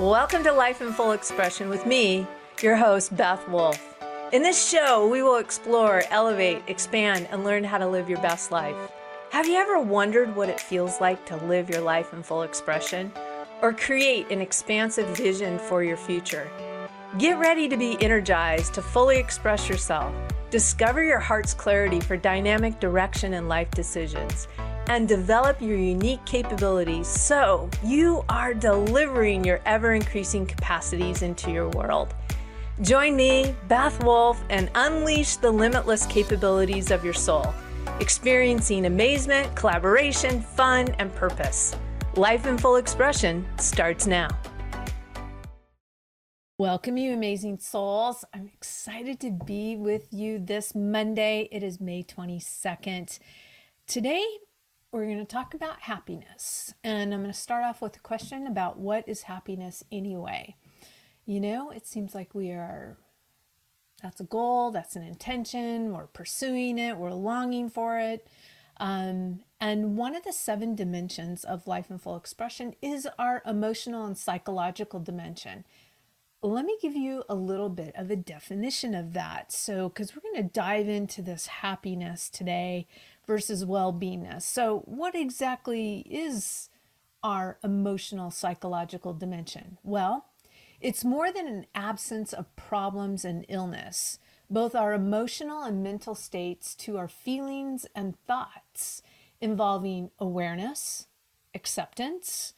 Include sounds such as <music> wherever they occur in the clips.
Welcome to Life in Full Expression with me, your host, Beth Wolf. In this show, we will explore, elevate, expand, and learn how to live your best life. Have you ever wondered what it feels like to live your life in full expression or create an expansive vision for your future? Get ready to be energized to fully express yourself, discover your heart's clarity for dynamic direction and life decisions, and develop your unique capabilities so you are delivering your ever increasing capacities into your world. Join me, Beth Wolf, and unleash the limitless capabilities of your soul, experiencing amazement, collaboration, fun, and purpose. Life in full expression starts now. Welcome, you amazing souls. I'm excited to be with you this Monday. It is May 22nd. Today, we're going to talk about happiness. And I'm going to start off with a question about what is happiness anyway? You know, it seems like we are, that's a goal, that's an intention, we're pursuing it, we're longing for it. Um, and one of the seven dimensions of life in full expression is our emotional and psychological dimension. Let me give you a little bit of a definition of that. So, because we're going to dive into this happiness today versus well beingness. So, what exactly is our emotional psychological dimension? Well, it's more than an absence of problems and illness. Both our emotional and mental states to our feelings and thoughts involving awareness, acceptance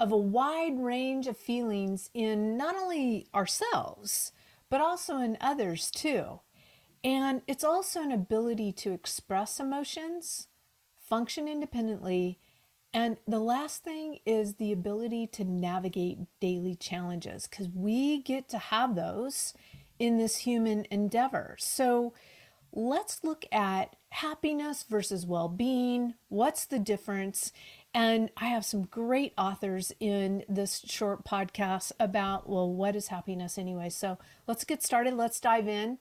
of a wide range of feelings in not only ourselves, but also in others too. And it's also an ability to express emotions, function independently, and the last thing is the ability to navigate daily challenges because we get to have those in this human endeavor. So let's look at happiness versus well being. What's the difference? And I have some great authors in this short podcast about, well, what is happiness anyway? So let's get started. Let's dive in.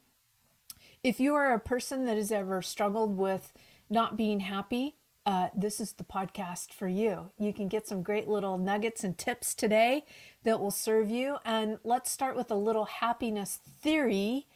If you are a person that has ever struggled with not being happy, uh, this is the podcast for you. You can get some great little nuggets and tips today that will serve you. And let's start with a little happiness theory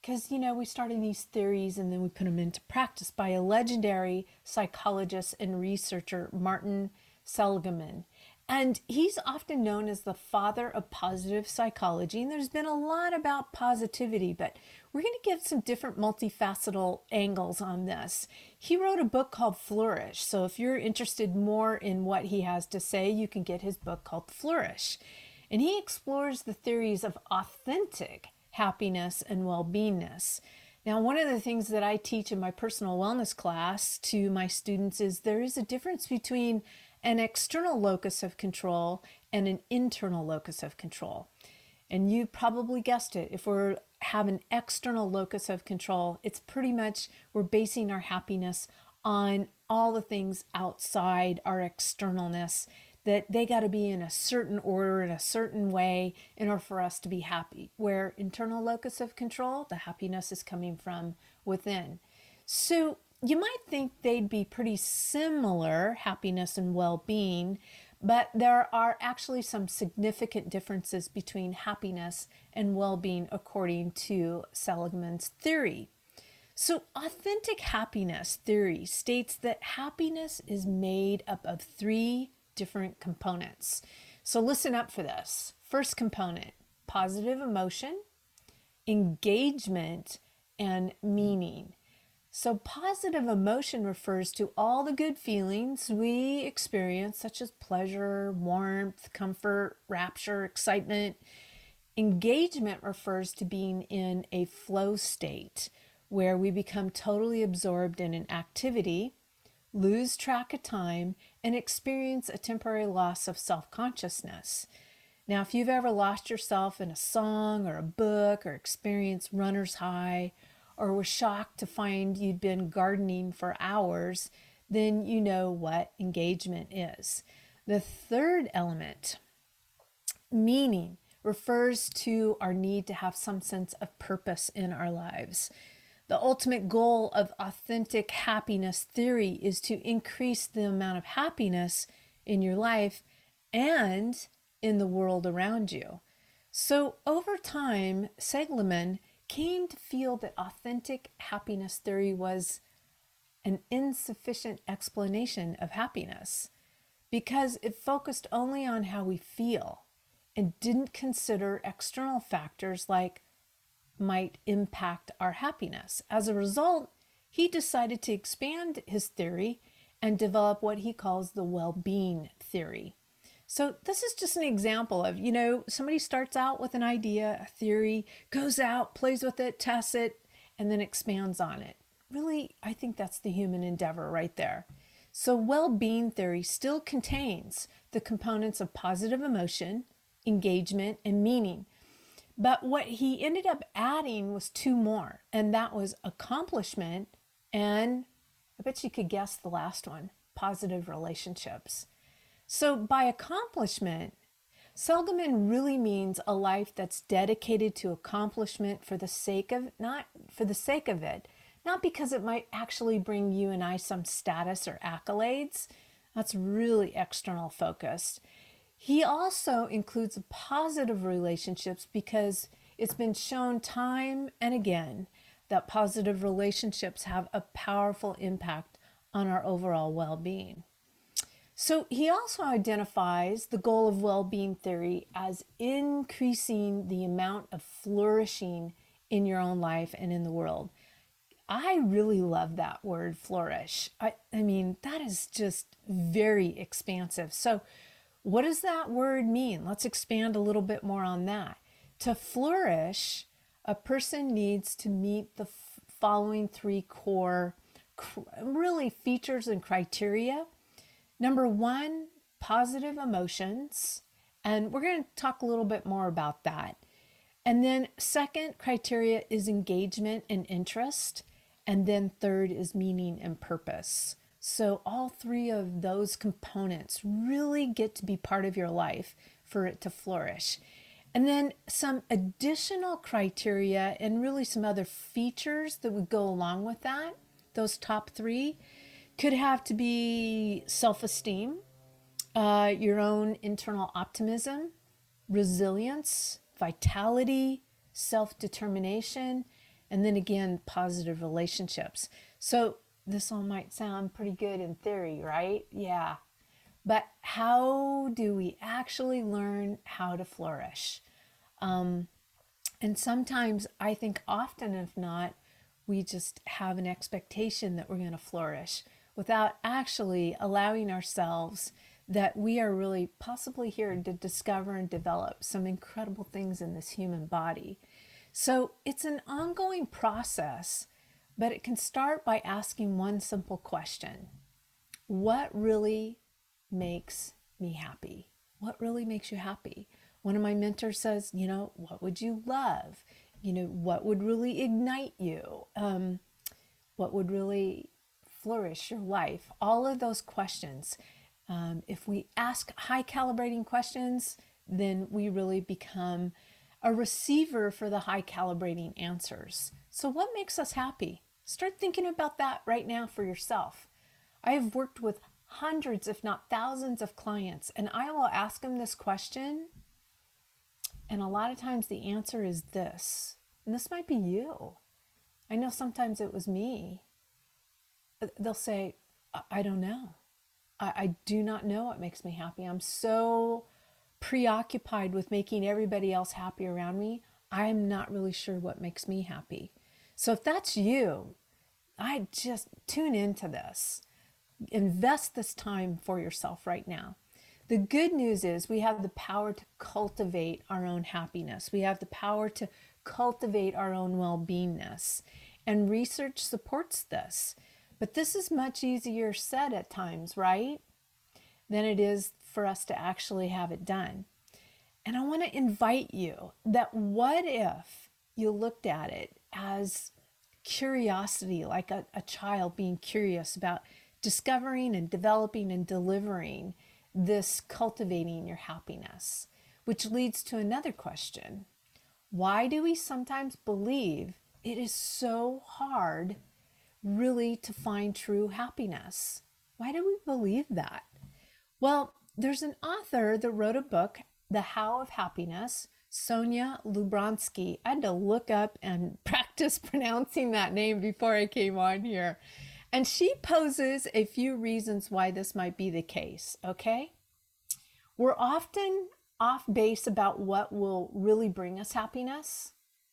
because, you know, we started these theories and then we put them into practice by a legendary psychologist and researcher, Martin Seligman. And he's often known as the father of positive psychology. And there's been a lot about positivity, but we're going to give some different multifaceted angles on this. He wrote a book called Flourish. So if you're interested more in what he has to say, you can get his book called Flourish. And he explores the theories of authentic happiness and well beingness. Now, one of the things that I teach in my personal wellness class to my students is there is a difference between an external locus of control and an internal locus of control. And you probably guessed it. If we're have an external locus of control. It's pretty much we're basing our happiness on all the things outside our externalness that they got to be in a certain order in a certain way in order for us to be happy where internal locus of control the happiness is coming from within so you might think they'd be pretty similar happiness and well-being but there are actually some significant differences between happiness and well being, according to Seligman's theory. So, authentic happiness theory states that happiness is made up of three different components. So, listen up for this. First component positive emotion, engagement, and meaning. So, positive emotion refers to all the good feelings we experience, such as pleasure, warmth, comfort, rapture, excitement. Engagement refers to being in a flow state where we become totally absorbed in an activity, lose track of time, and experience a temporary loss of self consciousness. Now, if you've ever lost yourself in a song or a book or experienced runner's high, or was shocked to find you'd been gardening for hours, then you know what engagement is. The third element, meaning, refers to our need to have some sense of purpose in our lives. The ultimate goal of authentic happiness theory is to increase the amount of happiness in your life and in the world around you. So over time, Seligman came to feel that authentic happiness theory was an insufficient explanation of happiness because it focused only on how we feel and didn't consider external factors like might impact our happiness. As a result, he decided to expand his theory and develop what he calls the well being theory. So, this is just an example of, you know, somebody starts out with an idea, a theory, goes out, plays with it, tests it, and then expands on it. Really, I think that's the human endeavor right there. So, well being theory still contains the components of positive emotion, engagement, and meaning. But what he ended up adding was two more, and that was accomplishment and I bet you could guess the last one positive relationships. So, by accomplishment, Seligman really means a life that's dedicated to accomplishment for the sake of not for the sake of it, not because it might actually bring you and I some status or accolades. That's really external focused. He also includes positive relationships because it's been shown time and again that positive relationships have a powerful impact on our overall well being. So he also identifies the goal of well being theory as increasing the amount of flourishing in your own life and in the world. I really love that word flourish. I, I mean, that is just very expansive. So, what does that word mean? Let's expand a little bit more on that. To flourish a person needs to meet the f- following three core cr- really features and criteria. Number one, positive emotions. And we're going to talk a little bit more about that. And then, second criteria is engagement and interest. And then, third is meaning and purpose. So, all three of those components really get to be part of your life for it to flourish. And then some additional criteria and really some other features that would go along with that, those top three, could have to be self esteem, uh, your own internal optimism, resilience, vitality, self determination, and then again, positive relationships. So, this all might sound pretty good in theory, right? Yeah, but how do we actually learn how to flourish? Um, and sometimes I think often, if not, we just have an expectation that we're going to flourish without actually allowing ourselves that we are really possibly here to discover and develop some incredible things in this human body. So it's an ongoing process, but it can start by asking one simple question What really makes me happy? What really makes you happy? One of my mentors says, you know, what would you love? You know, what would really ignite you? Um, what would really flourish your life? All of those questions. Um, if we ask high calibrating questions, then we really become a receiver for the high calibrating answers. So, what makes us happy? Start thinking about that right now for yourself. I have worked with hundreds, if not thousands, of clients, and I will ask them this question. And a lot of times the answer is this, and this might be you. I know sometimes it was me. They'll say, I don't know. I, I do not know what makes me happy. I'm so preoccupied with making everybody else happy around me. I'm not really sure what makes me happy. So if that's you, I just tune into this invest this time for yourself right now. The good news is we have the power to cultivate our own happiness. We have the power to cultivate our own well beingness. And research supports this. But this is much easier said at times, right? Than it is for us to actually have it done. And I want to invite you that what if you looked at it as curiosity, like a, a child being curious about discovering and developing and delivering this cultivating your happiness, which leads to another question. Why do we sometimes believe it is so hard really to find true happiness? Why do we believe that? Well, there's an author that wrote a book The How of Happiness, Sonja Lyubomirsky. I had to look up and <laughs> practice pronouncing that name before I came on here. And she poses a few reasons why this might be the case, okay? We're often off base about what will really bring us happiness,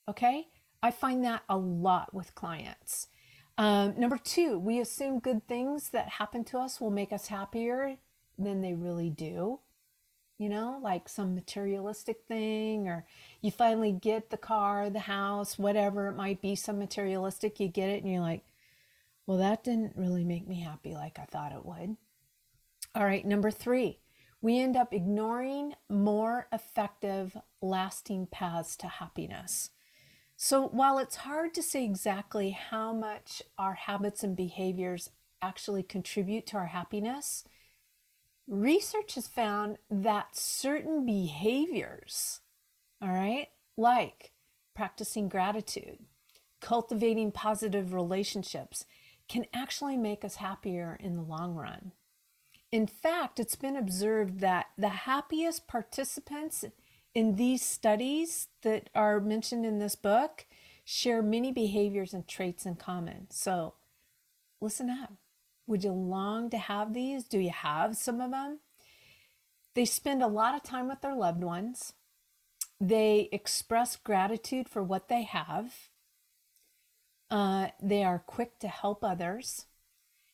okay? I find that a lot with clients. Um, number two, we assume good things that happen to us will make us happier than they really do. You know, like some materialistic thing, or you finally get the car, the house, whatever it might be, some materialistic, you get it, and you're like, well, that didn't really make me happy like I thought it would. All right, number three, we end up ignoring more effective, lasting paths to happiness. So, while it's hard to say exactly how much our habits and behaviors actually contribute to our happiness, research has found that certain behaviors, all right, like practicing gratitude, cultivating positive relationships, can actually make us happier in the long run. In fact, it's been observed that the happiest participants in these studies that are mentioned in this book share many behaviors and traits in common. So listen up. Would you long to have these? Do you have some of them? They spend a lot of time with their loved ones. They express gratitude for what they have. Uh, they are quick to help others.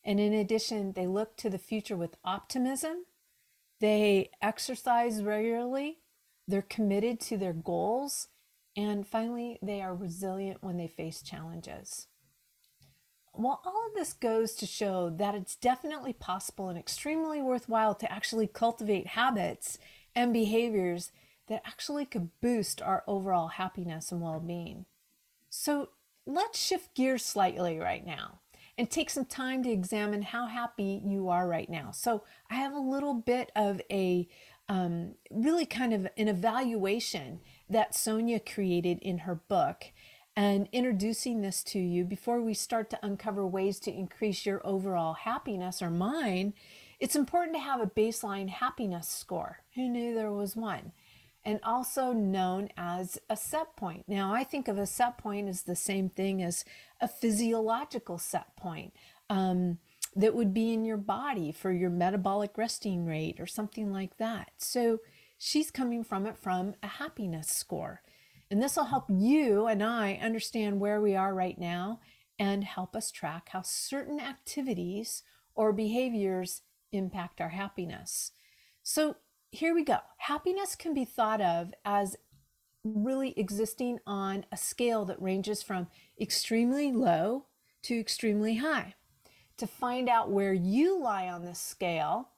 And in addition, they look to the future with optimism. They exercise regularly they're committed to their goals. And finally, they are resilient when they face challenges. Well, all of this goes to show that it's definitely possible and extremely worthwhile to actually cultivate habits and behaviors that actually could boost our overall happiness and well being. So let's shift gears slightly right now and take some time to examine how happy you are right now. So I have a little bit of a um, really kind of an evaluation that Sonia created in her book and introducing this to you before we start to uncover ways to increase your overall happiness or mine, it's important to have a baseline happiness score. Who knew there was one? And also known as a set point. Now, I think of a set point as the same thing as a physiological set point. Um, that would be in your body for your metabolic resting rate or something like that. So she's coming from it from a happiness score. And this will help you and I understand where we are right now and help us track how certain activities or behaviors impact our happiness. So here we go. Happiness can be thought of as really existing on a scale that ranges from extremely low to extremely high to find out where you lie on this scale,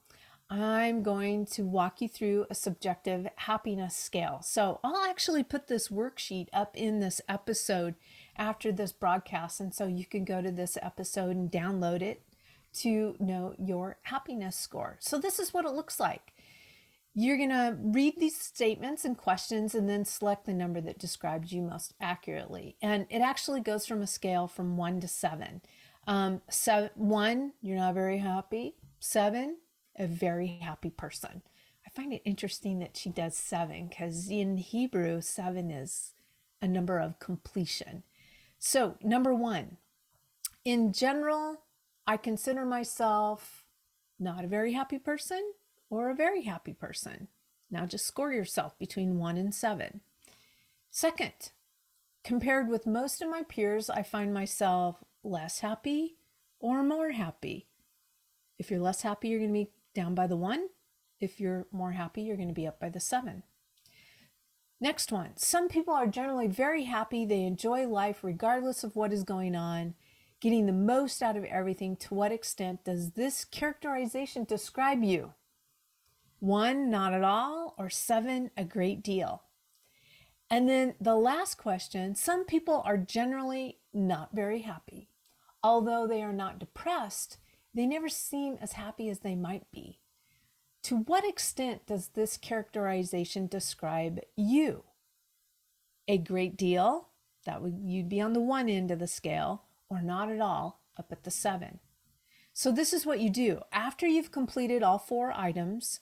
I'm going to walk you through a subjective happiness scale. So I'll actually put this worksheet up in this episode after this broadcast. And so you can go to this episode and download it to know your happiness score. So this is what it looks like. You're going to read these statements and questions and then select the number that describes you most accurately. And it actually goes from a scale from one to seven. Um, seven, one, you're not very happy. Seven, a very happy person. I find it interesting that she does seven because in Hebrew, seven is a number of completion. So, number one, in general, I consider myself not a very happy person or a very happy person. Now just score yourself between one and seven. Second, compared with most of my peers, I find myself less happy or more happy. If you're less happy, you're going to be down by the one. If you're more happy, you're going to be up by the seven. Next one. Some people are generally very happy. They enjoy life regardless of what is going on, getting the most out of everything. To what extent does this characterization describe you? One, not at all, or seven, a great deal. And then the last question some people are generally not very happy. Although they are not depressed, they never seem as happy as they might be. To what extent does this characterization describe you? A great deal, that would you'd be on the one end of the scale, or not at all, up at the seven. So this is what you do. After you've completed all four items,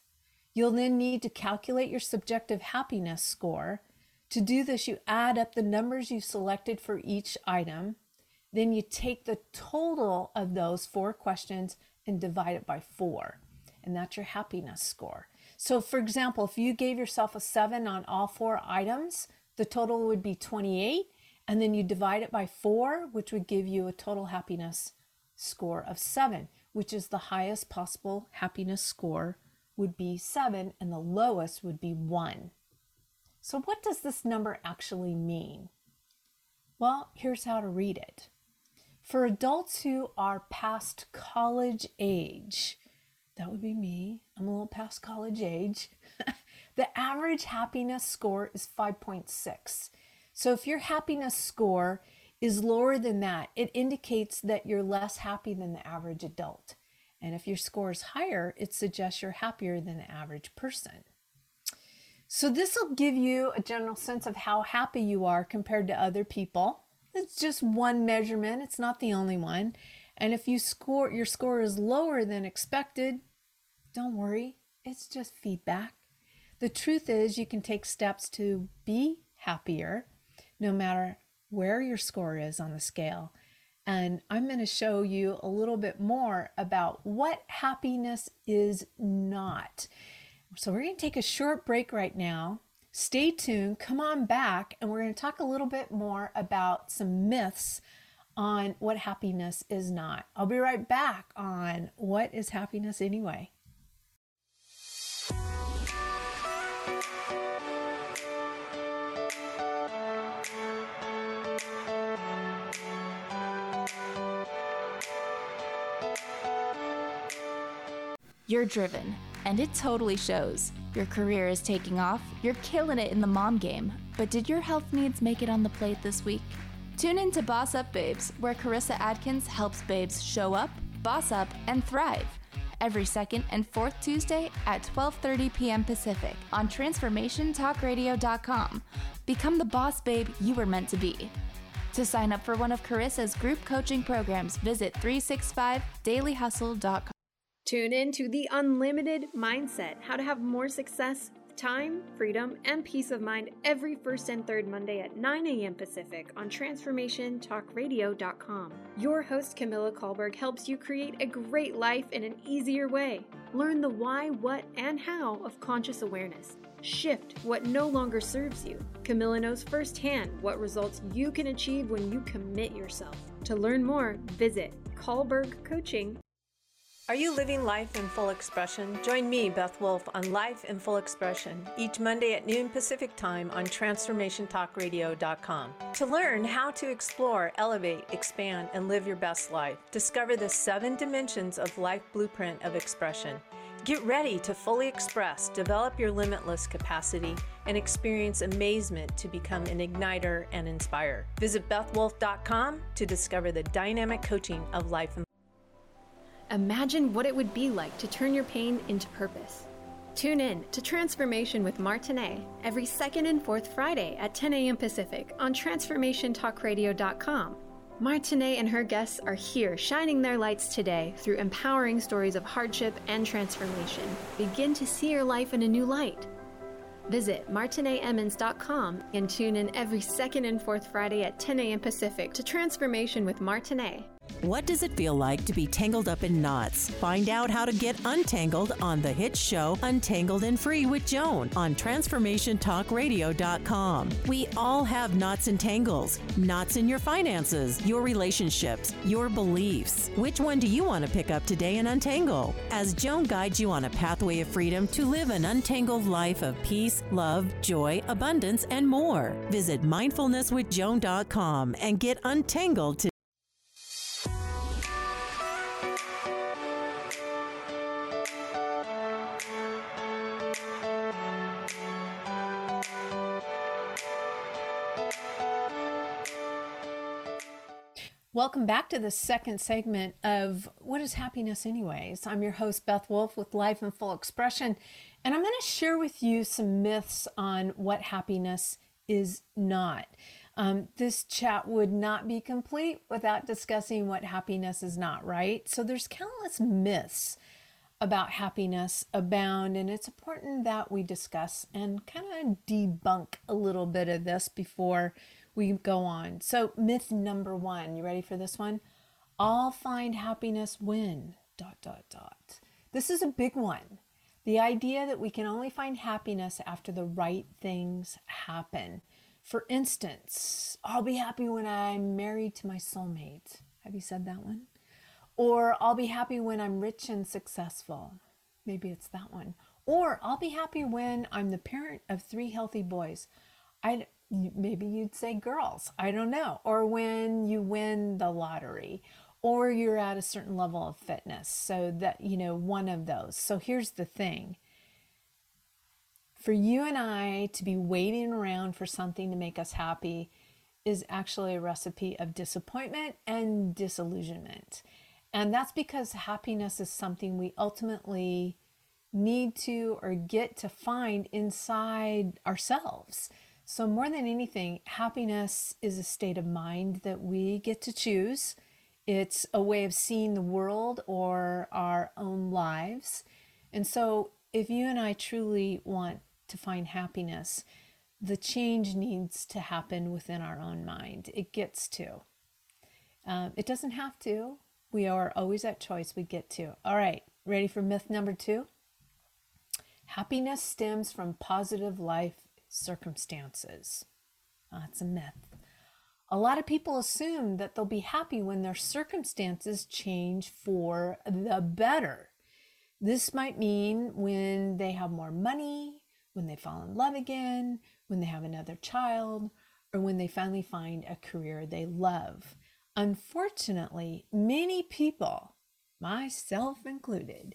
You'll then need to calculate your subjective happiness score. To do this, you add up the numbers you've selected for each item. Then you take the total of those four questions and divide it by four. And that's your happiness score. So, for example, if you gave yourself a seven on all four items, the total would be 28. And then you divide it by four, which would give you a total happiness score of seven, which is the highest possible happiness score would be seven, and the lowest would be one. So, what does this number actually mean? Well, here's how to read it. For adults who are past college age, that would be me, I'm a little past college age, <laughs> the average happiness score is 5.6. So if your happiness score is lower than that, it indicates that you're less happy than the average adult. And if your score is higher, it suggests you're happier than the average person. So this will give you a general sense of how happy you are compared to other people. It's just one measurement, it's not the only one. And if you score your score is lower than expected, don't worry, it's just feedback. The truth is you can take steps to be happier no matter where your score is on the scale. And I'm going to show you a little bit more about what happiness is not. So, we're going to take a short break right now. Stay tuned, come on back, and we're going to talk a little bit more about some myths on what happiness is not. I'll be right back on what is happiness anyway. You're driven, and it totally shows. Your career is taking off, you're killing it in the mom game. But did your health needs make it on the plate this week? Tune in to Boss Up Babes, where Carissa Adkins helps babes show up, boss up, and thrive. Every second and fourth Tuesday at 12:30 p.m. Pacific on transformationtalkradio.com. Become the boss babe you were meant to be. To sign up for one of Carissa's group coaching programs, visit 365dailyhustle.com. Tune in to The Unlimited Mindset How to Have More Success, Time, Freedom, and Peace of Mind every first and third Monday at 9 a.m. Pacific on TransformationTalkRadio.com. Your host, Camilla Kahlberg, helps you create a great life in an easier way. Learn the why, what, and how of conscious awareness. Shift what no longer serves you. Camilla knows firsthand what results you can achieve when you commit yourself. To learn more, visit Coaching. Are you living life in full expression? Join me, Beth Wolf, on Life in Full Expression each Monday at noon Pacific Time on TransformationTalkRadio.com. To learn how to explore, elevate, expand, and live your best life, discover the seven dimensions of life blueprint of expression. Get ready to fully express, develop your limitless capacity, and experience amazement to become an igniter and inspire. Visit BethWolf.com to discover the dynamic coaching of life and Imagine what it would be like to turn your pain into purpose. Tune in to Transformation with Martinet every second and fourth Friday at 10 a.m. Pacific on TransformationTalkRadio.com. Martinet and her guests are here shining their lights today through empowering stories of hardship and transformation. Begin to see your life in a new light. Visit martinetemmons.com and tune in every second and fourth Friday at 10 a.m. Pacific to Transformation with Martinet. What does it feel like to be tangled up in knots? Find out how to get untangled on the hit show Untangled and Free with Joan on TransformationTalkRadio.com. We all have knots and tangles knots in your finances, your relationships, your beliefs. Which one do you want to pick up today and untangle? As Joan guides you on a pathway of freedom to live an untangled life of peace, love, joy, abundance, and more. Visit mindfulnesswithjoan.com and get untangled today. Welcome back to the second segment of What is Happiness, anyways? I'm your host, Beth Wolf, with Life in Full Expression, and I'm going to share with you some myths on what happiness is not. Um, this chat would not be complete without discussing what happiness is not, right? So there's countless myths about happiness abound, and it's important that we discuss and kind of debunk a little bit of this before we go on. So, myth number one, you ready for this one? All find happiness when dot dot dot. This is a big one. The idea that we can only find happiness after the right things happen. For instance, I'll be happy when I'm married to my soulmate. Have you said that one? Or I'll be happy when I'm rich and successful. Maybe it's that one. Or I'll be happy when I'm the parent of three healthy boys. I maybe you'd say girls. I don't know. Or when you win the lottery or you're at a certain level of fitness. So that, you know, one of those. So here's the thing for you and I to be waiting around for something to make us happy is actually a recipe of disappointment and disillusionment. And that's because happiness is something we ultimately need to or get to find inside ourselves. So, more than anything, happiness is a state of mind that we get to choose. It's a way of seeing the world or our own lives. And so, if you and I truly want to find happiness, the change needs to happen within our own mind. It gets to. Um, it doesn't have to. We are always at choice. We get to. All right, ready for myth number two? Happiness stems from positive life circumstances. Ah, That's a myth. A lot of people assume that they'll be happy when their circumstances change for the better. This might mean when they have more money, when they fall in love again, when they have another child, or when they finally find a career they love. Unfortunately, many people, myself included,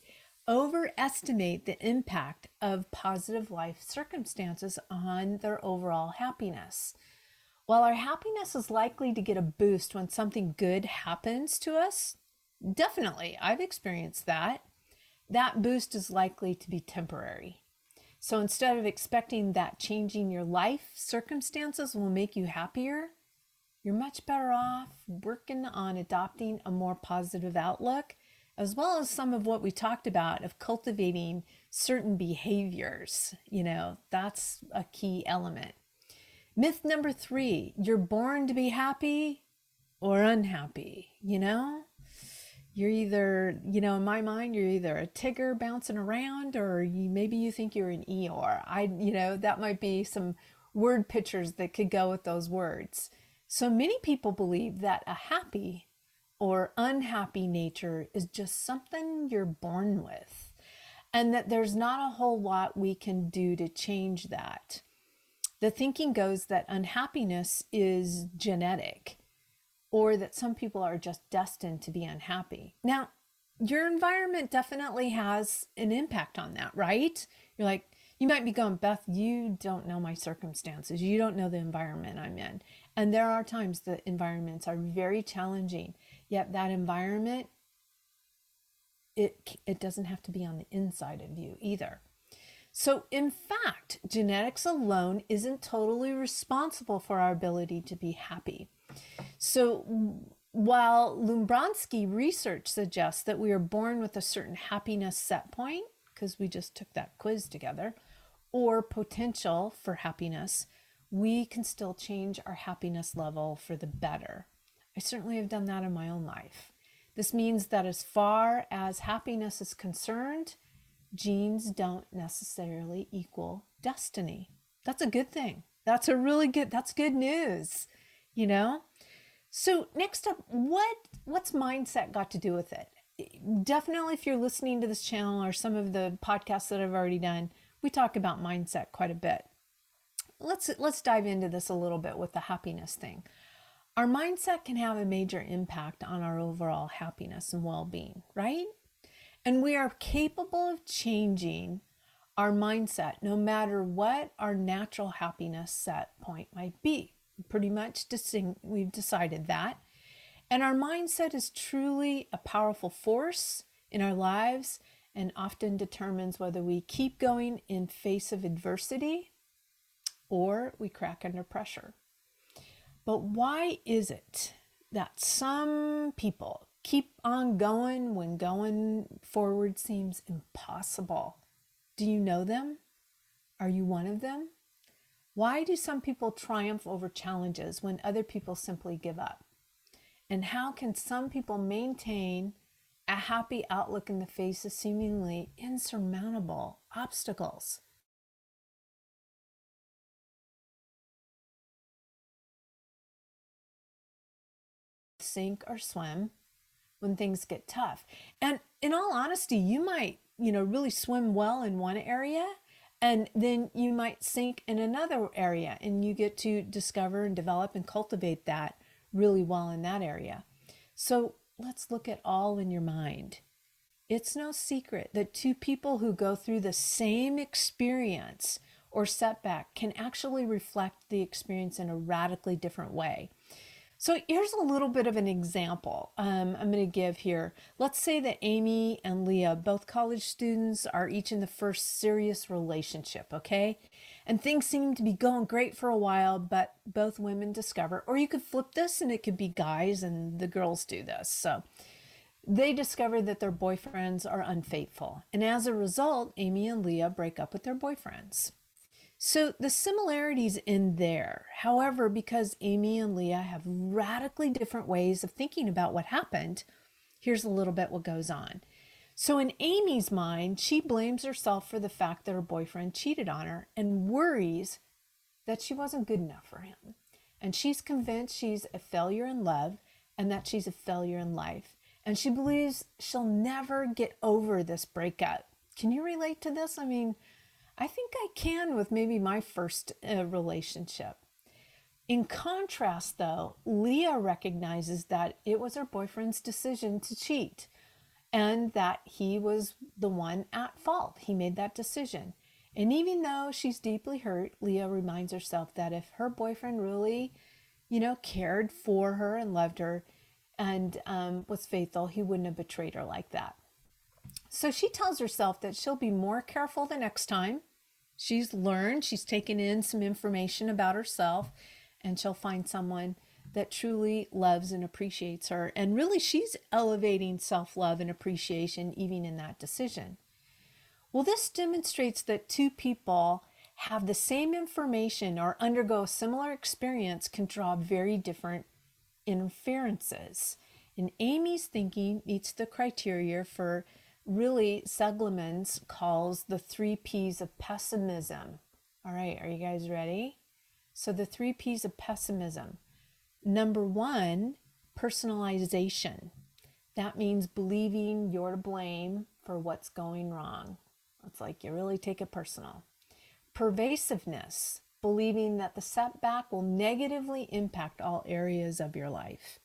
overestimate the impact of positive life circumstances on their overall happiness. While our happiness is likely to get a boost when something good happens to us, definitely, I've experienced that, that boost is likely to be temporary. So instead of expecting that changing your life circumstances will make you happier, you're much better off working on adopting a more positive outlook, as well as some of what we talked about of cultivating certain behaviors. You know, that's a key element. Myth number three you're born to be happy or unhappy, you know? you're either, you know, in my mind, you're either a Tigger bouncing around or you, maybe you think you're an Eeyore. I, you know, that might be some word pictures that could go with those words. So many people believe that a happy or unhappy nature is just something you're born with, and that there's not a whole lot we can do to change that. The thinking goes that unhappiness is genetic or that some people are just destined to be unhappy. Now, your environment definitely has an impact on that, right? You're like, you might be going, Beth, you don't know my circumstances. You don't know the environment I'm in. And there are times the environments are very challenging, yet that environment, it, it doesn't have to be on the inside of you either. So, in fact, genetics alone isn't totally responsible for our ability to be happy. So while Lyubomirsky research suggests that we are born with a certain happiness set point, because we just took that quiz together, or potential for happiness, we can still change our happiness level for the better. I certainly have done that in my own life. This means that as far as happiness is concerned, genes don't necessarily equal destiny. That's a good thing. That's a really good that's good news. You know? So next up, what what's mindset got to do with it? Definitely, if you're listening to this channel or some of the podcasts that I've already done, we talk about mindset quite a bit. Let's let's dive into this a little bit with the happiness thing. Our mindset can have a major impact on our overall happiness and well-being, right? And we are capable of changing our mindset no matter what our natural happiness set point might be pretty much distinct, we've decided that. And our mindset is truly a powerful force in our lives and often determines whether we keep going in face of adversity or we crack under pressure. But why is it that some people keep on going when going forward seems impossible. Do you know them? Are you one of them? Why do some people triumph over challenges when other people simply give up? And how can some people maintain a happy outlook in the face of seemingly insurmountable obstacles? Sink or swim when things get tough. And in all honesty, you might, you know, really swim well in one area and then you might sink in another area and you get to discover and develop and cultivate that really well in that area. So let's look at all in your mind. It's no secret that two people who go through the same experience or setback can actually reflect the experience in a radically different way. So here's a little bit of an example um, I'm going to give here. Let's say that Amy and Leah, both college students, are each in the first serious relationship, okay? And things seem to be going great for a while, but both women discover, or you could flip this and it could be guys and the girls do this. So they discover that their boyfriends are unfaithful. And as a result, Amy and Leah break up with their boyfriends. So the similarities in there. However, because Amy and Leah have radically different ways of thinking about what happened, here's a little bit what goes on. So in Amy's mind, she blames herself for the fact that her boyfriend cheated on her and worries that she wasn't good enough for him. And she's convinced she's a failure in love and that she's a failure in life. And she believes she'll never get over this breakup. Can you relate to this? I mean, I think I can with maybe my first uh, relationship. In contrast, though, Leah recognizes that it was her boyfriend's decision to cheat and that he was the one at fault. He made that decision. And even though she's deeply hurt, Leah reminds herself that if her boyfriend really, you know, cared for her and loved her and um, was faithful, he wouldn't have betrayed her like that. So she tells herself that she'll be more careful the next time She's learned, she's taken in some information about herself, and she'll find someone that truly loves and appreciates her. And really, she's elevating self love and appreciation even in that decision. Well, this demonstrates that two people have the same information or undergo a similar experience can draw very different inferences. And Amy's thinking meets the criteria for really Seligman's calls the three P's of pessimism. All right, are you guys ready? So, the three P's of pessimism. Number one, personalization. That means believing you're to blame for what's going wrong. It's like you really take it personal. Pervasiveness, believing that the setback will negatively impact all areas of your life.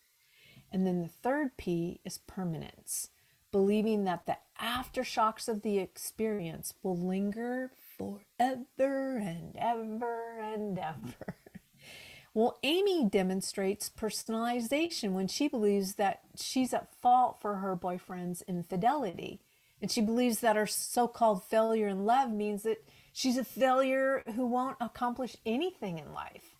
And then the third P is permanence, believing that the aftershocks of the experience will linger forever and ever and ever. <laughs> Well, Amy demonstrates personalization when she believes that she's at fault for her boyfriend's infidelity. And she believes that her so called failure in love means that she's a failure who won't accomplish anything in life.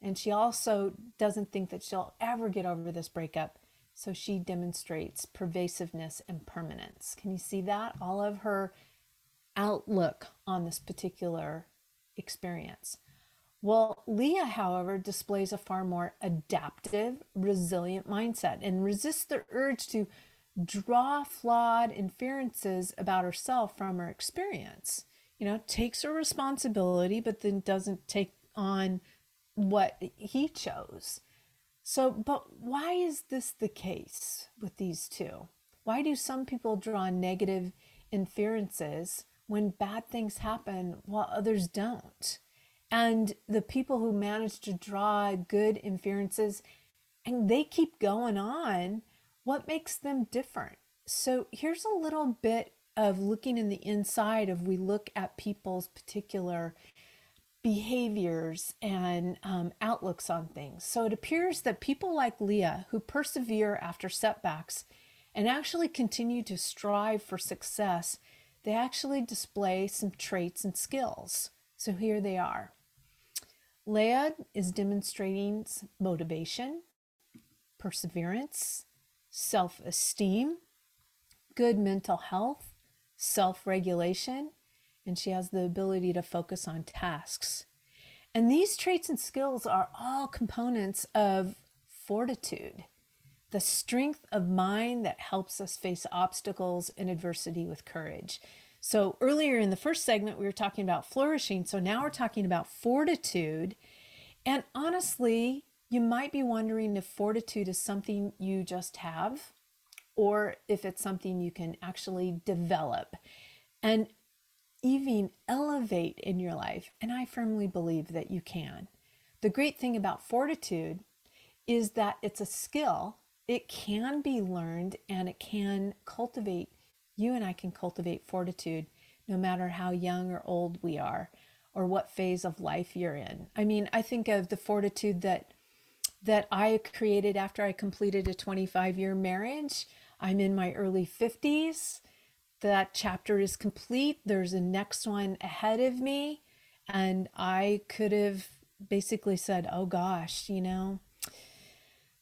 And she also doesn't think that she'll ever get over this breakup so she demonstrates pervasiveness and permanence. Can you see that? All of her outlook on this particular experience. Well, Leah, however, displays a far more adaptive, resilient mindset and resists the urge to draw flawed inferences about herself from her experience. You know, takes her responsibility, but then doesn't take on what he chose. So, but why is this the case with these two? Why do some people draw negative inferences when bad things happen while others don't? And the people who manage to draw good inferences and they keep going on, what makes them different? So, here's a little bit of looking in the inside of we look at people's particular behaviors and um, outlooks on things. So it appears that people like Leah, who persevere after setbacks and actually continue to strive for success, they actually display some traits and skills. So here they are. Leah is demonstrating motivation, perseverance, self esteem, good mental health, self regulation, and she has the ability to focus on tasks. And these traits and skills are all components of fortitude, the strength of mind that helps us face obstacles and adversity with courage. So, earlier in the first segment, we were talking about flourishing. So, now we're talking about fortitude. And honestly, you might be wondering if fortitude is something you just have or if it's something you can actually develop and even elevate in your life. And I firmly believe that you can. The great thing about fortitude is that it's a skill, it can be learned and it can cultivate. You and I can cultivate fortitude no matter how young or old we are or what phase of life you're in. I mean, I think of the fortitude that that I created after I completed a 25 year marriage. I'm in my early 50s. That chapter is complete. There's a next one ahead of me. And I could have basically said, oh gosh, you know,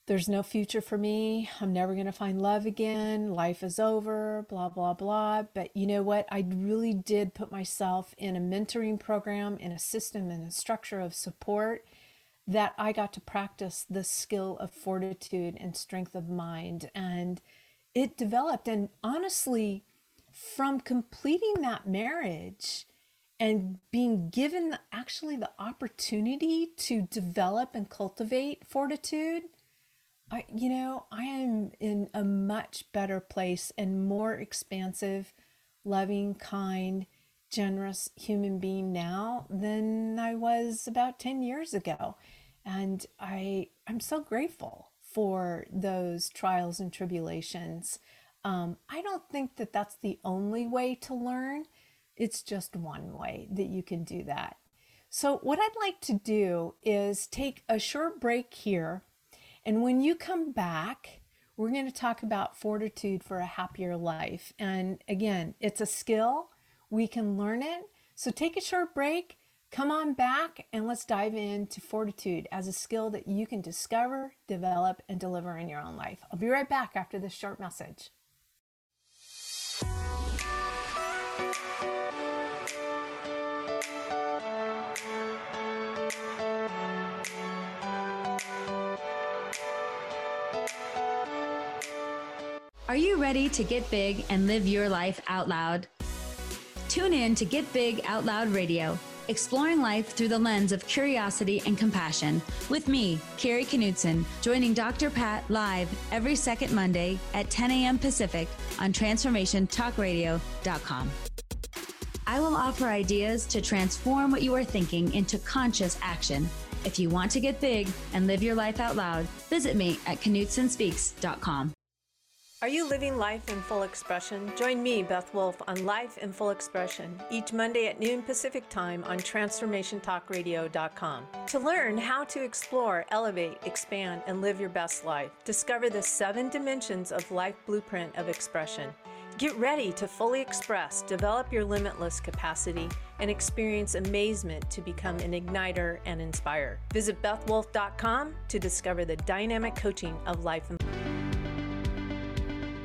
there's no future for me. I'm never going to find love again. Life is over, blah, blah, blah. But you know what? I really did put myself in a mentoring program, in a system, in a structure of support that I got to practice the skill of fortitude and strength of mind. And it developed. And honestly, from completing that marriage and being given the, actually the opportunity to develop and cultivate fortitude, I, you know, I am in a much better place and more expansive, loving, kind, generous human being now than I was about 10 years ago. And I, I'm so grateful for those trials and tribulations. Um, I don't think that that's the only way to learn. It's just one way that you can do that. So, what I'd like to do is take a short break here. And when you come back, we're going to talk about fortitude for a happier life. And again, it's a skill, we can learn it. So, take a short break Come on back and let's dive into fortitude as a skill that you can discover, develop, and deliver in your own life. I'll be right back after this short message. Are you ready to get big and live your life out loud? Tune in to Get Big Out Loud Radio exploring life through the lens of curiosity and compassion, with me, Carrie Knudsen, joining Dr. Pat live every second Monday at 10 a.m. Pacific on TransformationTalkRadio.com. I will offer ideas to transform what you are thinking into conscious action. If you want to get big and live your life out loud, visit me at KnudsenSpeaks.com. Are you living life in full expression? Join me, Beth Wolfe, on Life in Full Expression each Monday at noon Pacific Time on TransformationTalkRadio.com. To learn how to explore, elevate, expand, and live your best life, discover the seven dimensions of life blueprint of expression. Get ready to fully express, develop your limitless capacity, and experience amazement to become an igniter and inspire. Visit BethWolfe.com to discover the dynamic coaching of life and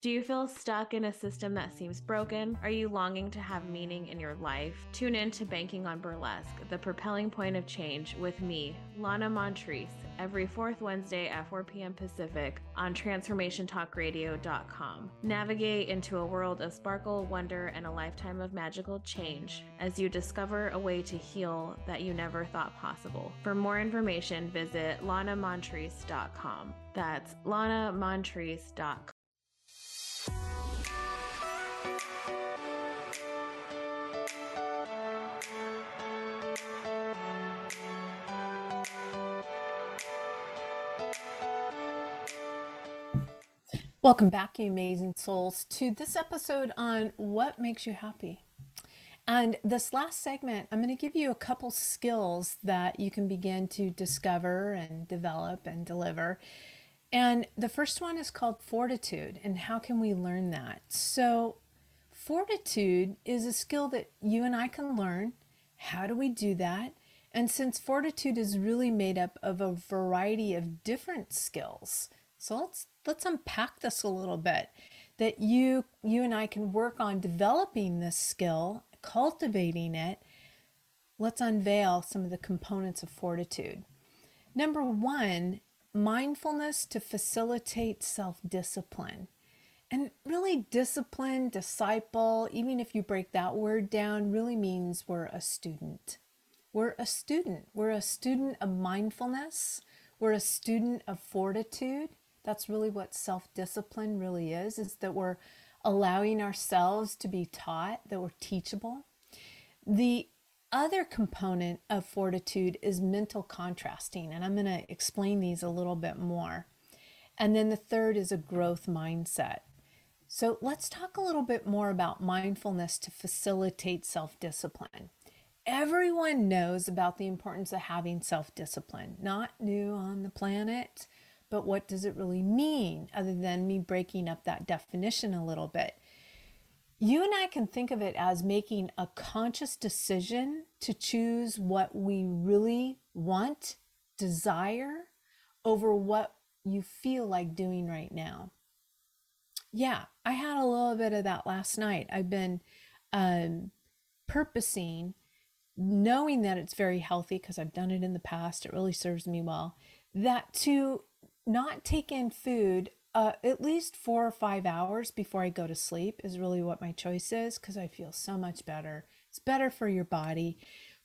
Do you feel stuck in a system that seems broken? Are you longing to have meaning in your life? Tune in to Banking on Burlesque, the propelling point of change with me, Lana Montrese, every fourth Wednesday at 4 p.m. Pacific on TransformationTalkRadio.com. Navigate into a world of sparkle, wonder, and a lifetime of magical change as you discover a way to heal that you never thought possible. For more information, visit lanamontrese.com. That's lanamontrese.com. Welcome back, you amazing souls, to this episode on what makes you happy. And this last segment, I'm going to give you a couple skills that you can begin to discover and develop and deliver. And the first one is called fortitude. And how can we learn that? So, fortitude is a skill that you and I can learn. How do we do that? And since fortitude is really made up of a variety of different skills, so let's let's unpack this a little bit. That you you and I can work on developing this skill, cultivating it. Let's unveil some of the components of fortitude. Number 1, mindfulness to facilitate self-discipline. And really, discipline, disciple, even if you break that word down, really means we're a student. We're a student. We're a student of mindfulness. We're a student of fortitude. That's really what self discipline really is, is that we're allowing ourselves to be taught, that we're teachable. The other component of fortitude is mental contrasting, and I'm going to explain these a little bit more. And then the third is a growth mindset. So let's talk a little bit more about mindfulness to facilitate self discipline. Everyone knows about the importance of having self discipline, not new on the planet but what does it really mean other than me breaking up that definition a little bit? You and I can think of it as making a conscious decision to choose what we really want, desire, over what you feel like doing right now. Yeah, I had a little bit of that last night. I've been um, purposing, knowing that it's very healthy because I've done it in the past, it really serves me well, that to not take in food uh, at least four or five hours before I go to sleep is really what my choice is because I feel so much better. It's better for your body.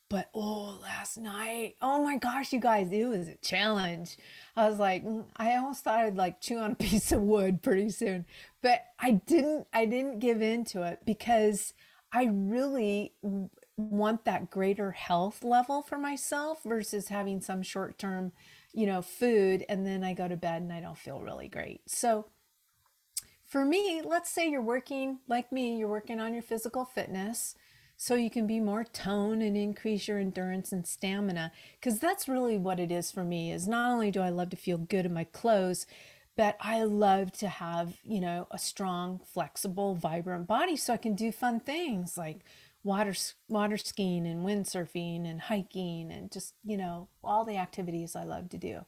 But oh, last night, oh my gosh, you guys, it was a challenge. I was like, mm, I almost thought I'd like chew on a <laughs> piece of wood pretty soon, but I didn't. I didn't give in to it because I really want that greater health level for myself versus having some short term you know, food, and then I go to bed and I don't feel really great. So, for me, let's say you're working like me, you're working on your physical fitness so you can be more toned and increase your endurance and stamina because that's really what it is for me is not only do I love to feel good in my clothes but I love to have, you know, a strong, flexible, vibrant body so I can do fun things like water water skiing and windsurfing and hiking and just you know all the activities I love to do.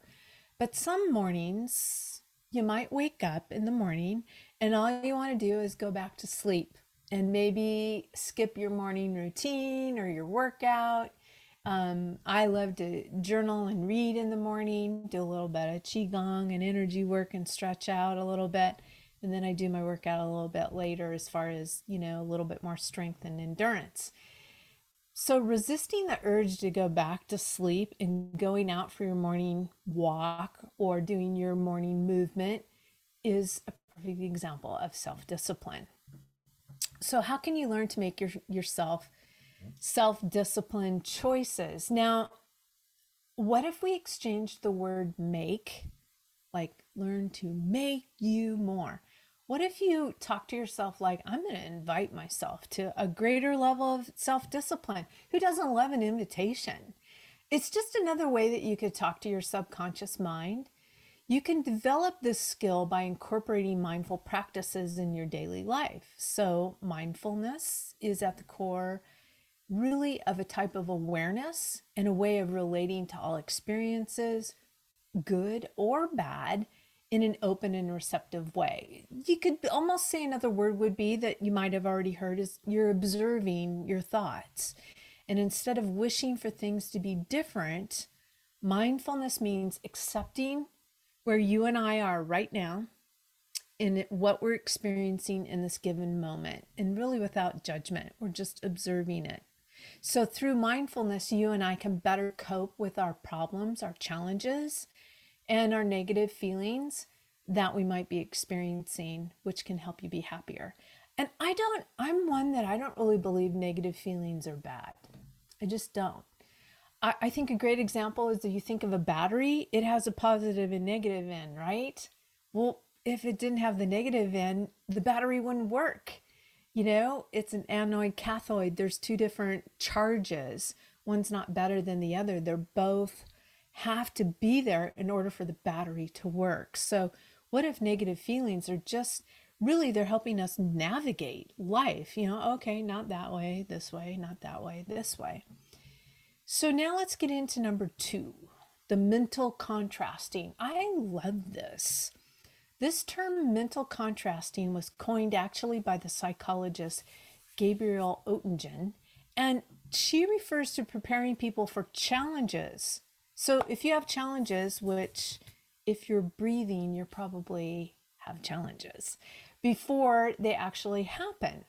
But some mornings you might wake up in the morning and all you want to do is go back to sleep and maybe skip your morning routine or your workout. Um, I love to journal and read in the morning, do a little bit of qigong and energy work and stretch out a little bit and then I do my workout a little bit later as far as, you know, a little bit more strength and endurance. So, resisting the urge to go back to sleep and going out for your morning walk or doing your morning movement is a perfect example of self discipline. So, how can you learn to make your, yourself self disciplined choices? Now, what if we exchange the word make, like learn to make you more? What if you talk to yourself like, I'm going to invite myself to a greater level of self discipline? Who doesn't love an invitation? It's just another way that you could talk to your subconscious mind. You can develop this skill by incorporating mindful practices in your daily life. So, mindfulness is at the core really of a type of awareness and a way of relating to all experiences, good or bad, in an open and receptive way. You could almost say another word would be that you might have already heard is you're observing your thoughts. And instead of wishing for things to be different, mindfulness means accepting where you and I are right now in what we're experiencing in this given moment and really without judgment. We're just observing it. So, through mindfulness, you and I can better cope with our problems, our challenges, and our negative feelings that we might be experiencing, which can help you be happier. And I don't, I'm one that I don't really believe negative feelings are bad. I just don't. I, I think a great example is if you think of a battery, it has a positive and negative end, right? Well, if it didn't have the negative end, the battery wouldn't work. You know, it's an anode cathode. There's two different charges. One's not better than the other. They're both have to be there in order for the battery to work. So, what if negative feelings are just really they're helping us navigate life? You know, okay, not that way, this way, not that way, this way. So, now let's get into number two the mental contrasting. I love this. This term mental contrasting was coined actually by the psychologist Gabriele Oettingen, and she refers to preparing people for challenges. So if you have challenges, which if you're breathing, you probably have challenges before they actually happen.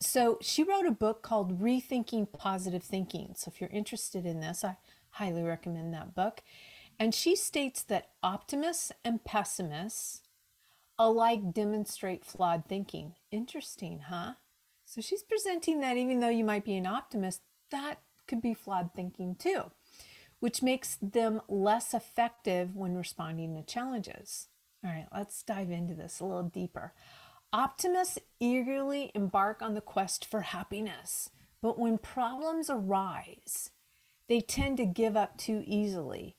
So she wrote a book called Rethinking Positive Thinking. So if you're interested in this, I highly recommend that book. And she states that optimists and pessimists alike demonstrate flawed thinking. Interesting, huh? So she's presenting that even though you might be an optimist, that could be flawed thinking too, which makes them less effective when responding to challenges. All right, let's dive into this a little deeper. Optimists eagerly embark on the quest for happiness, but when problems arise, they tend to give up too easily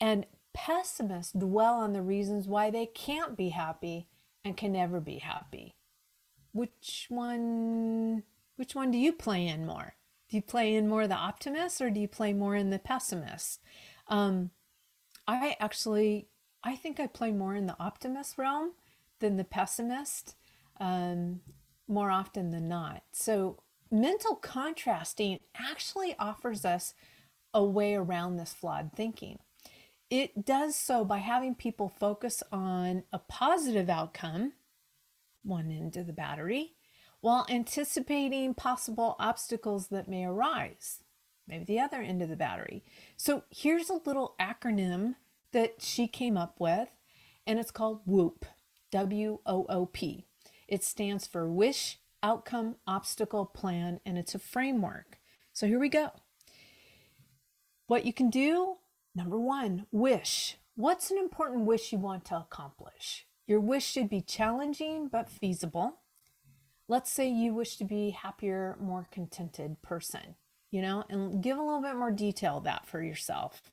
and pessimists dwell on the reasons why they can't be happy and can never be happy. Which one which one do you play in more? Do you play in more the optimist or do you play more in the pessimist? Um, I actually I think I play more in the optimist realm than the pessimist um, more often than not. So mental contrasting actually offers us a way around this flawed thinking. It does so by having people focus on a positive outcome, one end of the battery, while anticipating possible obstacles that may arise, maybe the other end of the battery. So here's a little acronym that she came up with, and it's called WOOP, W O O P. It stands for Wish, Outcome, Obstacle, Plan, and it's a framework. So here we go. What you can do Number one, wish. What's an important wish you want to accomplish? Your wish should be challenging but feasible. Let's say you wish to be happier, more contented person, you know, and give a little bit more detail that for yourself.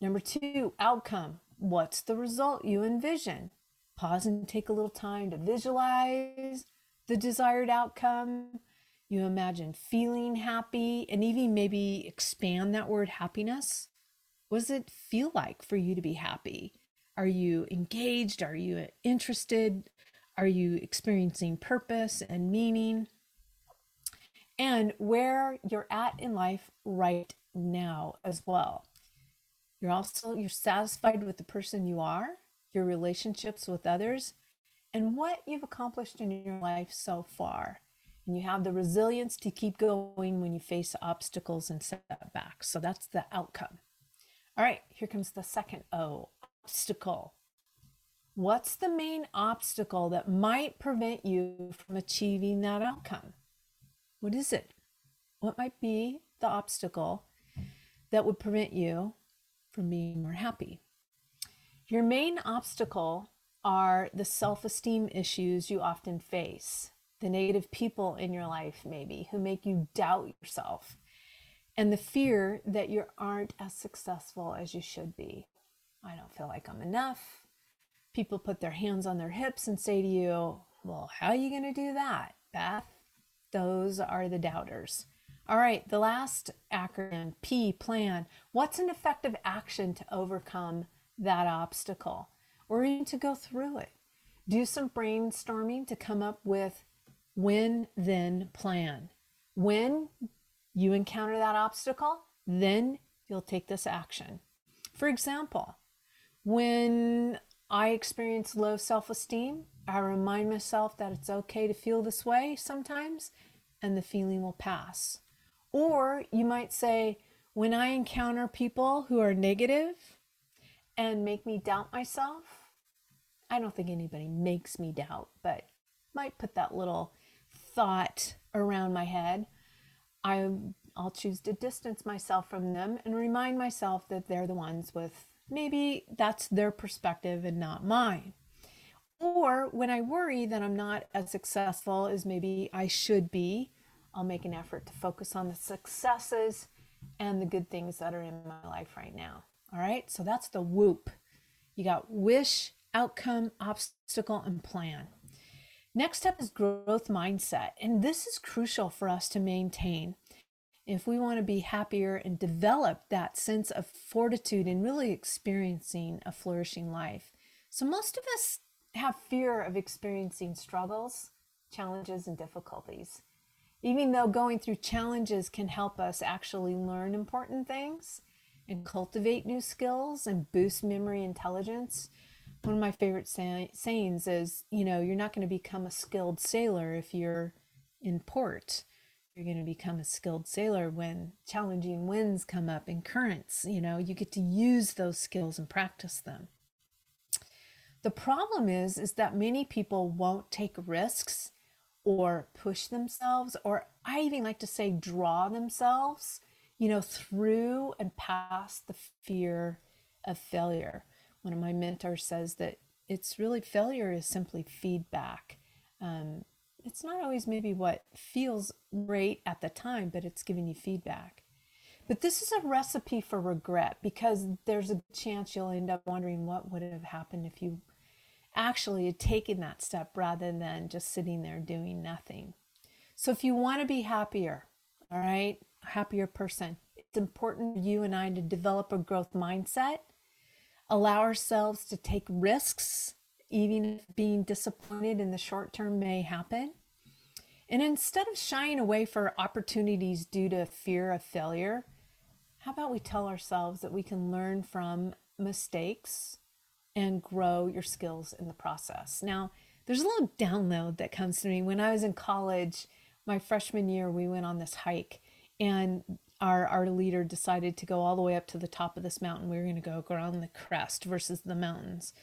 Number two, outcome. What's the result you envision? Pause and take a little time to visualize the desired outcome. You imagine feeling happy and even maybe expand that word happiness what does it feel like for you to be happy? Are you engaged? Are you interested? Are you experiencing purpose and meaning? And where you're at in life right now as well. You're also you're satisfied with the person you are, your relationships with others, and what you've accomplished in your life so far. And you have the resilience to keep going when you face obstacles and setbacks. So that's the outcome. All right, here comes the second O obstacle. What's the main obstacle that might prevent you from achieving that outcome? What is it? What might be the obstacle that would prevent you from being more happy? Your main obstacle are the self esteem issues you often face, the negative people in your life, maybe, who make you doubt yourself and the fear that you aren't as successful as you should be. I don't feel like I'm enough. People put their hands on their hips and say to you, Well, how are you going to do that, Beth? Those are the doubters. All right, the last acronym P, plan. What's an effective action to overcome that obstacle? or even to go through it. Do some brainstorming to come up with when then plan. When you encounter that obstacle, then you'll take this action. For example, when I experience low self esteem, I remind myself that it's okay to feel this way sometimes and the feeling will pass. Or you might say, when I encounter people who are negative and make me doubt myself, I don't think anybody makes me doubt, but might put that little thought around my head. I'll choose to distance myself from them and remind myself that they're the ones with maybe that's their perspective and not mine. Or when I worry that I'm not as successful as maybe I should be, I'll make an effort to focus on the successes and the good things that are in my life right now. All right, so that's the WOOP. You got wish, outcome, obstacle, and plan. Next up is growth mindset, and this is crucial for us to maintain if we want to be happier and develop that sense of fortitude and really experiencing a flourishing life. So, most of us have fear of experiencing struggles, challenges, and difficulties. Even though going through challenges can help us actually learn important things and cultivate new skills and boost memory intelligence, one of my favorite say- sayings is, you know, you're not going to become a skilled sailor if you're in port. You're going to become a skilled sailor when challenging winds come up and currents. You know, you get to use those skills and practice them. The problem is, is that many people won't take risks or push themselves, or I even like to say draw themselves, you know, through and past the fear of failure. One of my mentors says that it's really failure is simply feedback. Um, it's not always maybe what feels great at the time, but it's giving you feedback. But this is a recipe for regret because there's a chance you'll end up wondering what would have happened if you actually had taken that step rather than just sitting there doing nothing. So if you want to be happier, all right, happier person, it's important for you and I to develop a growth mindset, allow ourselves to take risks, even if being disappointed in the short term may happen. And instead of shying away for opportunities due to fear of failure, how about we tell ourselves that we can learn from mistakes and grow your skills in the process. Now, there's a little download that comes to me. When I was in college, my freshman year, we went on this hike and our, our leader decided to go all the way up to the top of this mountain. We were going to go around the crest versus the mountains.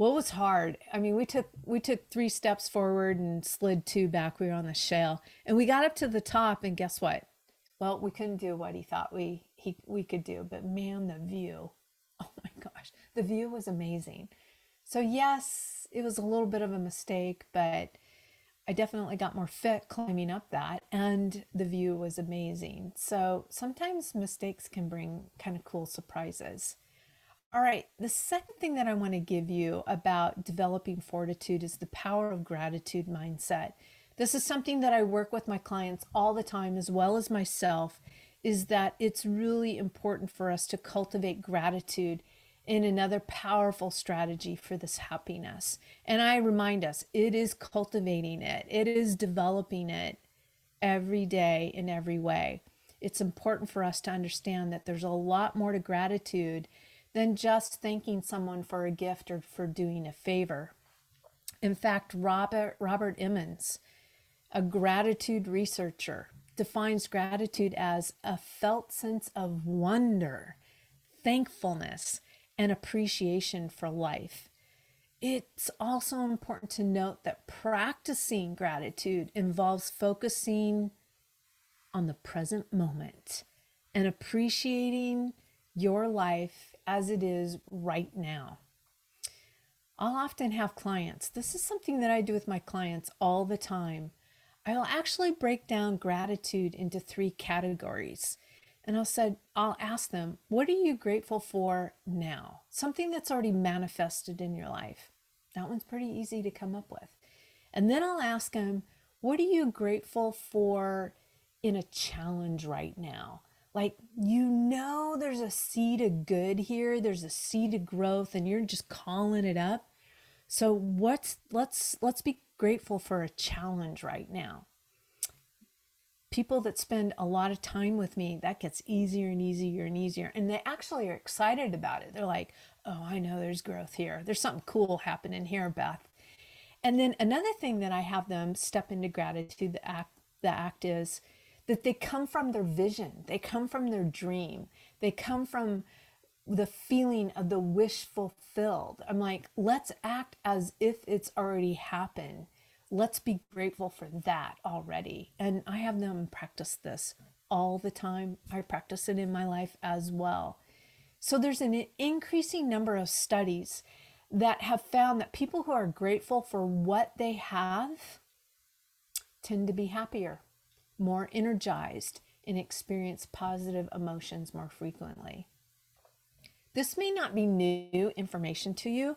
What was hard? I mean, we took we took three steps forward and slid two back. We were on the shale, and we got up to the top. And guess what? Well, we couldn't do what he thought we he we could do. But man, the view! <laughs> Oh my gosh, the view was amazing. So, yes, it was a little bit of a mistake, but I definitely got more fit climbing up that, and the view was amazing. So, sometimes mistakes can bring kind of cool surprises. All right, the second thing that I want to give you about developing fortitude is the power of gratitude mindset. This is something that I work with my clients all the time, as well as myself, is that it's really important for us to cultivate gratitude in another powerful strategy for this happiness. And I remind us, it is cultivating it, it is developing it every day in every way. It's important for us to understand that there's a lot more to gratitude than just thanking someone for a gift or for doing a favor. In fact, Robert, Robert Emmons, a gratitude researcher, defines gratitude as a felt sense of wonder, thankfulness, and appreciation for life. It's also important to note that practicing gratitude involves focusing on the present moment and appreciating your life as it is right now. I'll often have clients. This is something that I do with my clients all the time. I'll actually break down gratitude into three categories. And I'll said, I'll ask them, what are you grateful for now? Something that's already manifested in your life. That one's pretty easy to come up with. And then I'll ask them, what are you grateful for in a challenge right now? Like you know there's a seed of good here there's a seed of growth and you're just calling it up. So what's let's let's be grateful for a challenge right now. People that spend a lot of time with me that gets easier and easier and easier and they actually are excited about it. They're like oh i know there's growth here. There's something cool happening here beth. And then another thing that i have them step into gratitude the act the act is that they come from their vision, they come from their dream, they come from the feeling of the wish fulfilled. I'm like, let's act as if it's already happened. Let's be grateful for that already. And I have them practice this all the time. I practice it in my life as well. So there's an increasing number of studies that have found that people who are grateful for what they have tend to be happier more energized, and experience positive emotions more frequently. This may not be new information to you.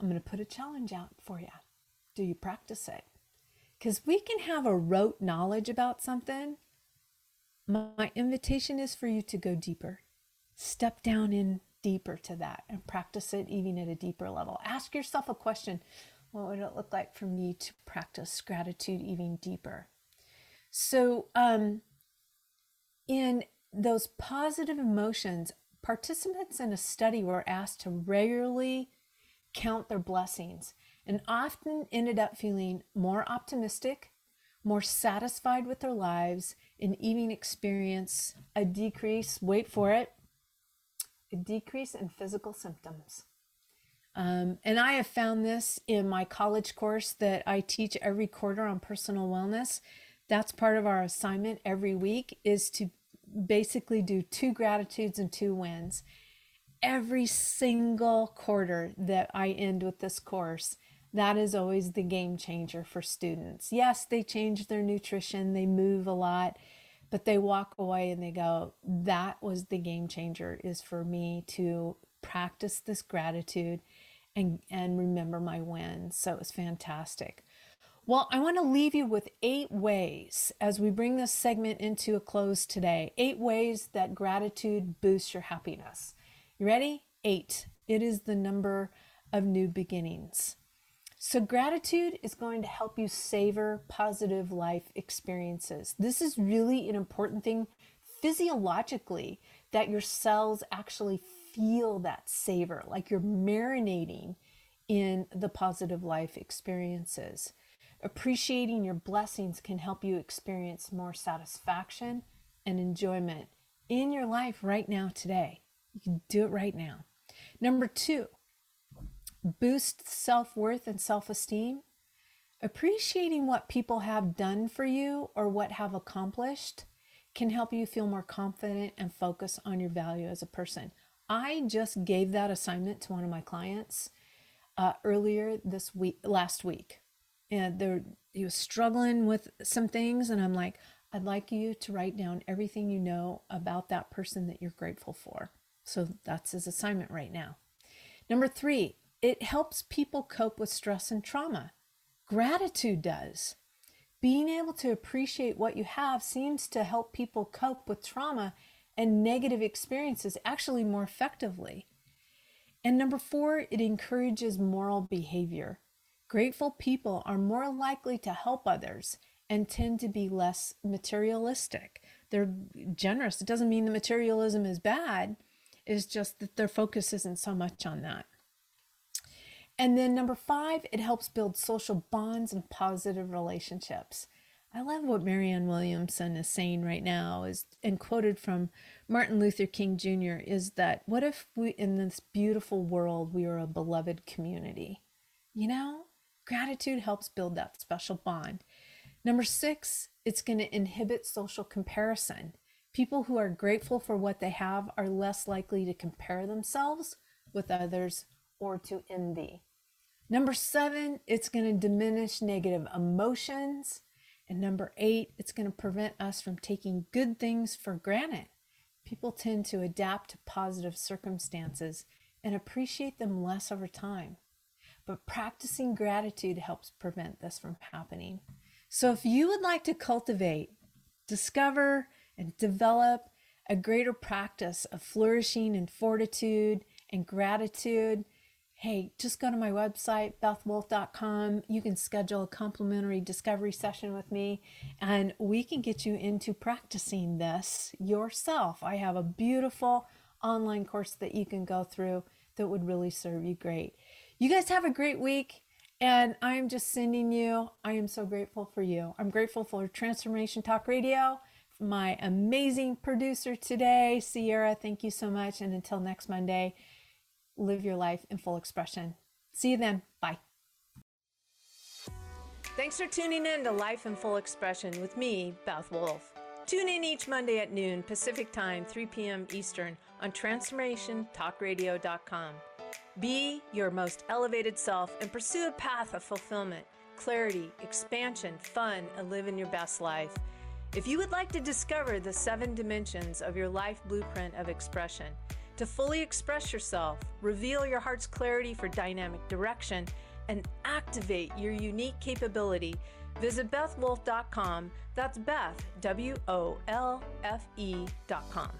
I'm going to put a challenge out for you. Do you practice it? Because we can have a rote knowledge about something. My invitation is for you to go deeper. Step down in deeper to that and practice it even at a deeper level. Ask yourself a question What would it look like for me to practice gratitude even deeper? So, um, in those positive emotions, participants in a study were asked to regularly count their blessings and often ended up feeling more optimistic, more satisfied with their lives, and even experience a decrease, wait for it, a decrease in physical symptoms. Um, and I have found this in my college course that I teach every quarter on personal wellness that's part of our assignment every week is to basically do two gratitudes and two wins every single quarter that I end with this course. That is always the game changer for students. Yes, they change their nutrition, they move a lot, but they walk away and they go, That was the game changer, is for me to practice this gratitude and, and remember my wins. So it was fantastic. Well, I want to leave you with eight ways as we bring this segment into a close today. Eight ways that gratitude boosts your happiness. You ready? Eight. It is the number of new beginnings. So, gratitude is going to help you savor positive life experiences. This is really an important thing physiologically that your cells actually feel that savor, like you're marinating in the positive life experiences. Appreciating your blessings can help you experience more satisfaction and enjoyment in your life right now, today. You can do it right now. Number two, boost self worth and self esteem. Appreciating what people have done for you or what have accomplished can help you feel more confident and focus on your value as a person. I just gave that assignment to one of my clients uh, earlier this week, last week and there he was struggling with some things and i'm like i'd like you to write down everything you know about that person that you're grateful for. So that's his assignment right now. Number three it helps people cope with stress and trauma. Gratitude does. Being able to appreciate what you have seems to help people cope with trauma and negative experiences actually more effectively. And number four it encourages moral behavior Grateful people are more likely to help others and tend to be less materialistic. They're generous. It doesn't mean the materialism is bad, it's just that their focus isn't so much on that. And then number five, it helps build social bonds and positive relationships. I love what Marianne Williamson is saying right now is and quoted from Martin Luther King Jr. is that what if we in this beautiful world we are a beloved community? You know, Gratitude helps build that special bond. Number six, it's going to inhibit social comparison. People who are grateful for what they have are less likely to compare themselves with others or to envy. Number seven, it's going to diminish negative emotions. And number eight, it's going to prevent us from taking good things for granted. People tend to adapt to positive circumstances and appreciate them less over time but practicing gratitude helps prevent this from happening. So, if you would like to cultivate, discover, and develop a greater practice of flourishing and fortitude and gratitude, hey, just go to my website, bethwolfe.com. You can schedule a complimentary discovery session with me, and we can get you into practicing this yourself. I have a beautiful online course that you can go through that would really serve you great. You guys have a great week. And I'm just sending you, I am so grateful for you. I'm grateful for Transformation Talk Radio, my amazing producer today, Sierra. Thank you so much. And until next Monday, live your life in full expression. See you then. Bye. Thanks for tuning in to Life in Full Expression with me, Beth Wolfe. Tune in each Monday at noon Pacific Time, 3 p.m. Eastern on TransformationTalkRadio.com. Be your most elevated self and pursue a path of fulfillment, clarity, expansion, fun, and living your best life. If you would like to discover the seven dimensions of your life blueprint of expression, to fully express yourself, reveal your heart's clarity for dynamic direction, and activate your unique capability, visit bethwolfe.com. That's Beth, W O L F E.com.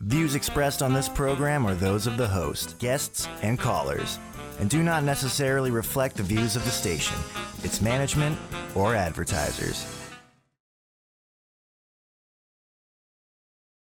Views expressed on this program are those of the host, guests, and callers, and do not necessarily reflect the views of the station, its management, or advertisers.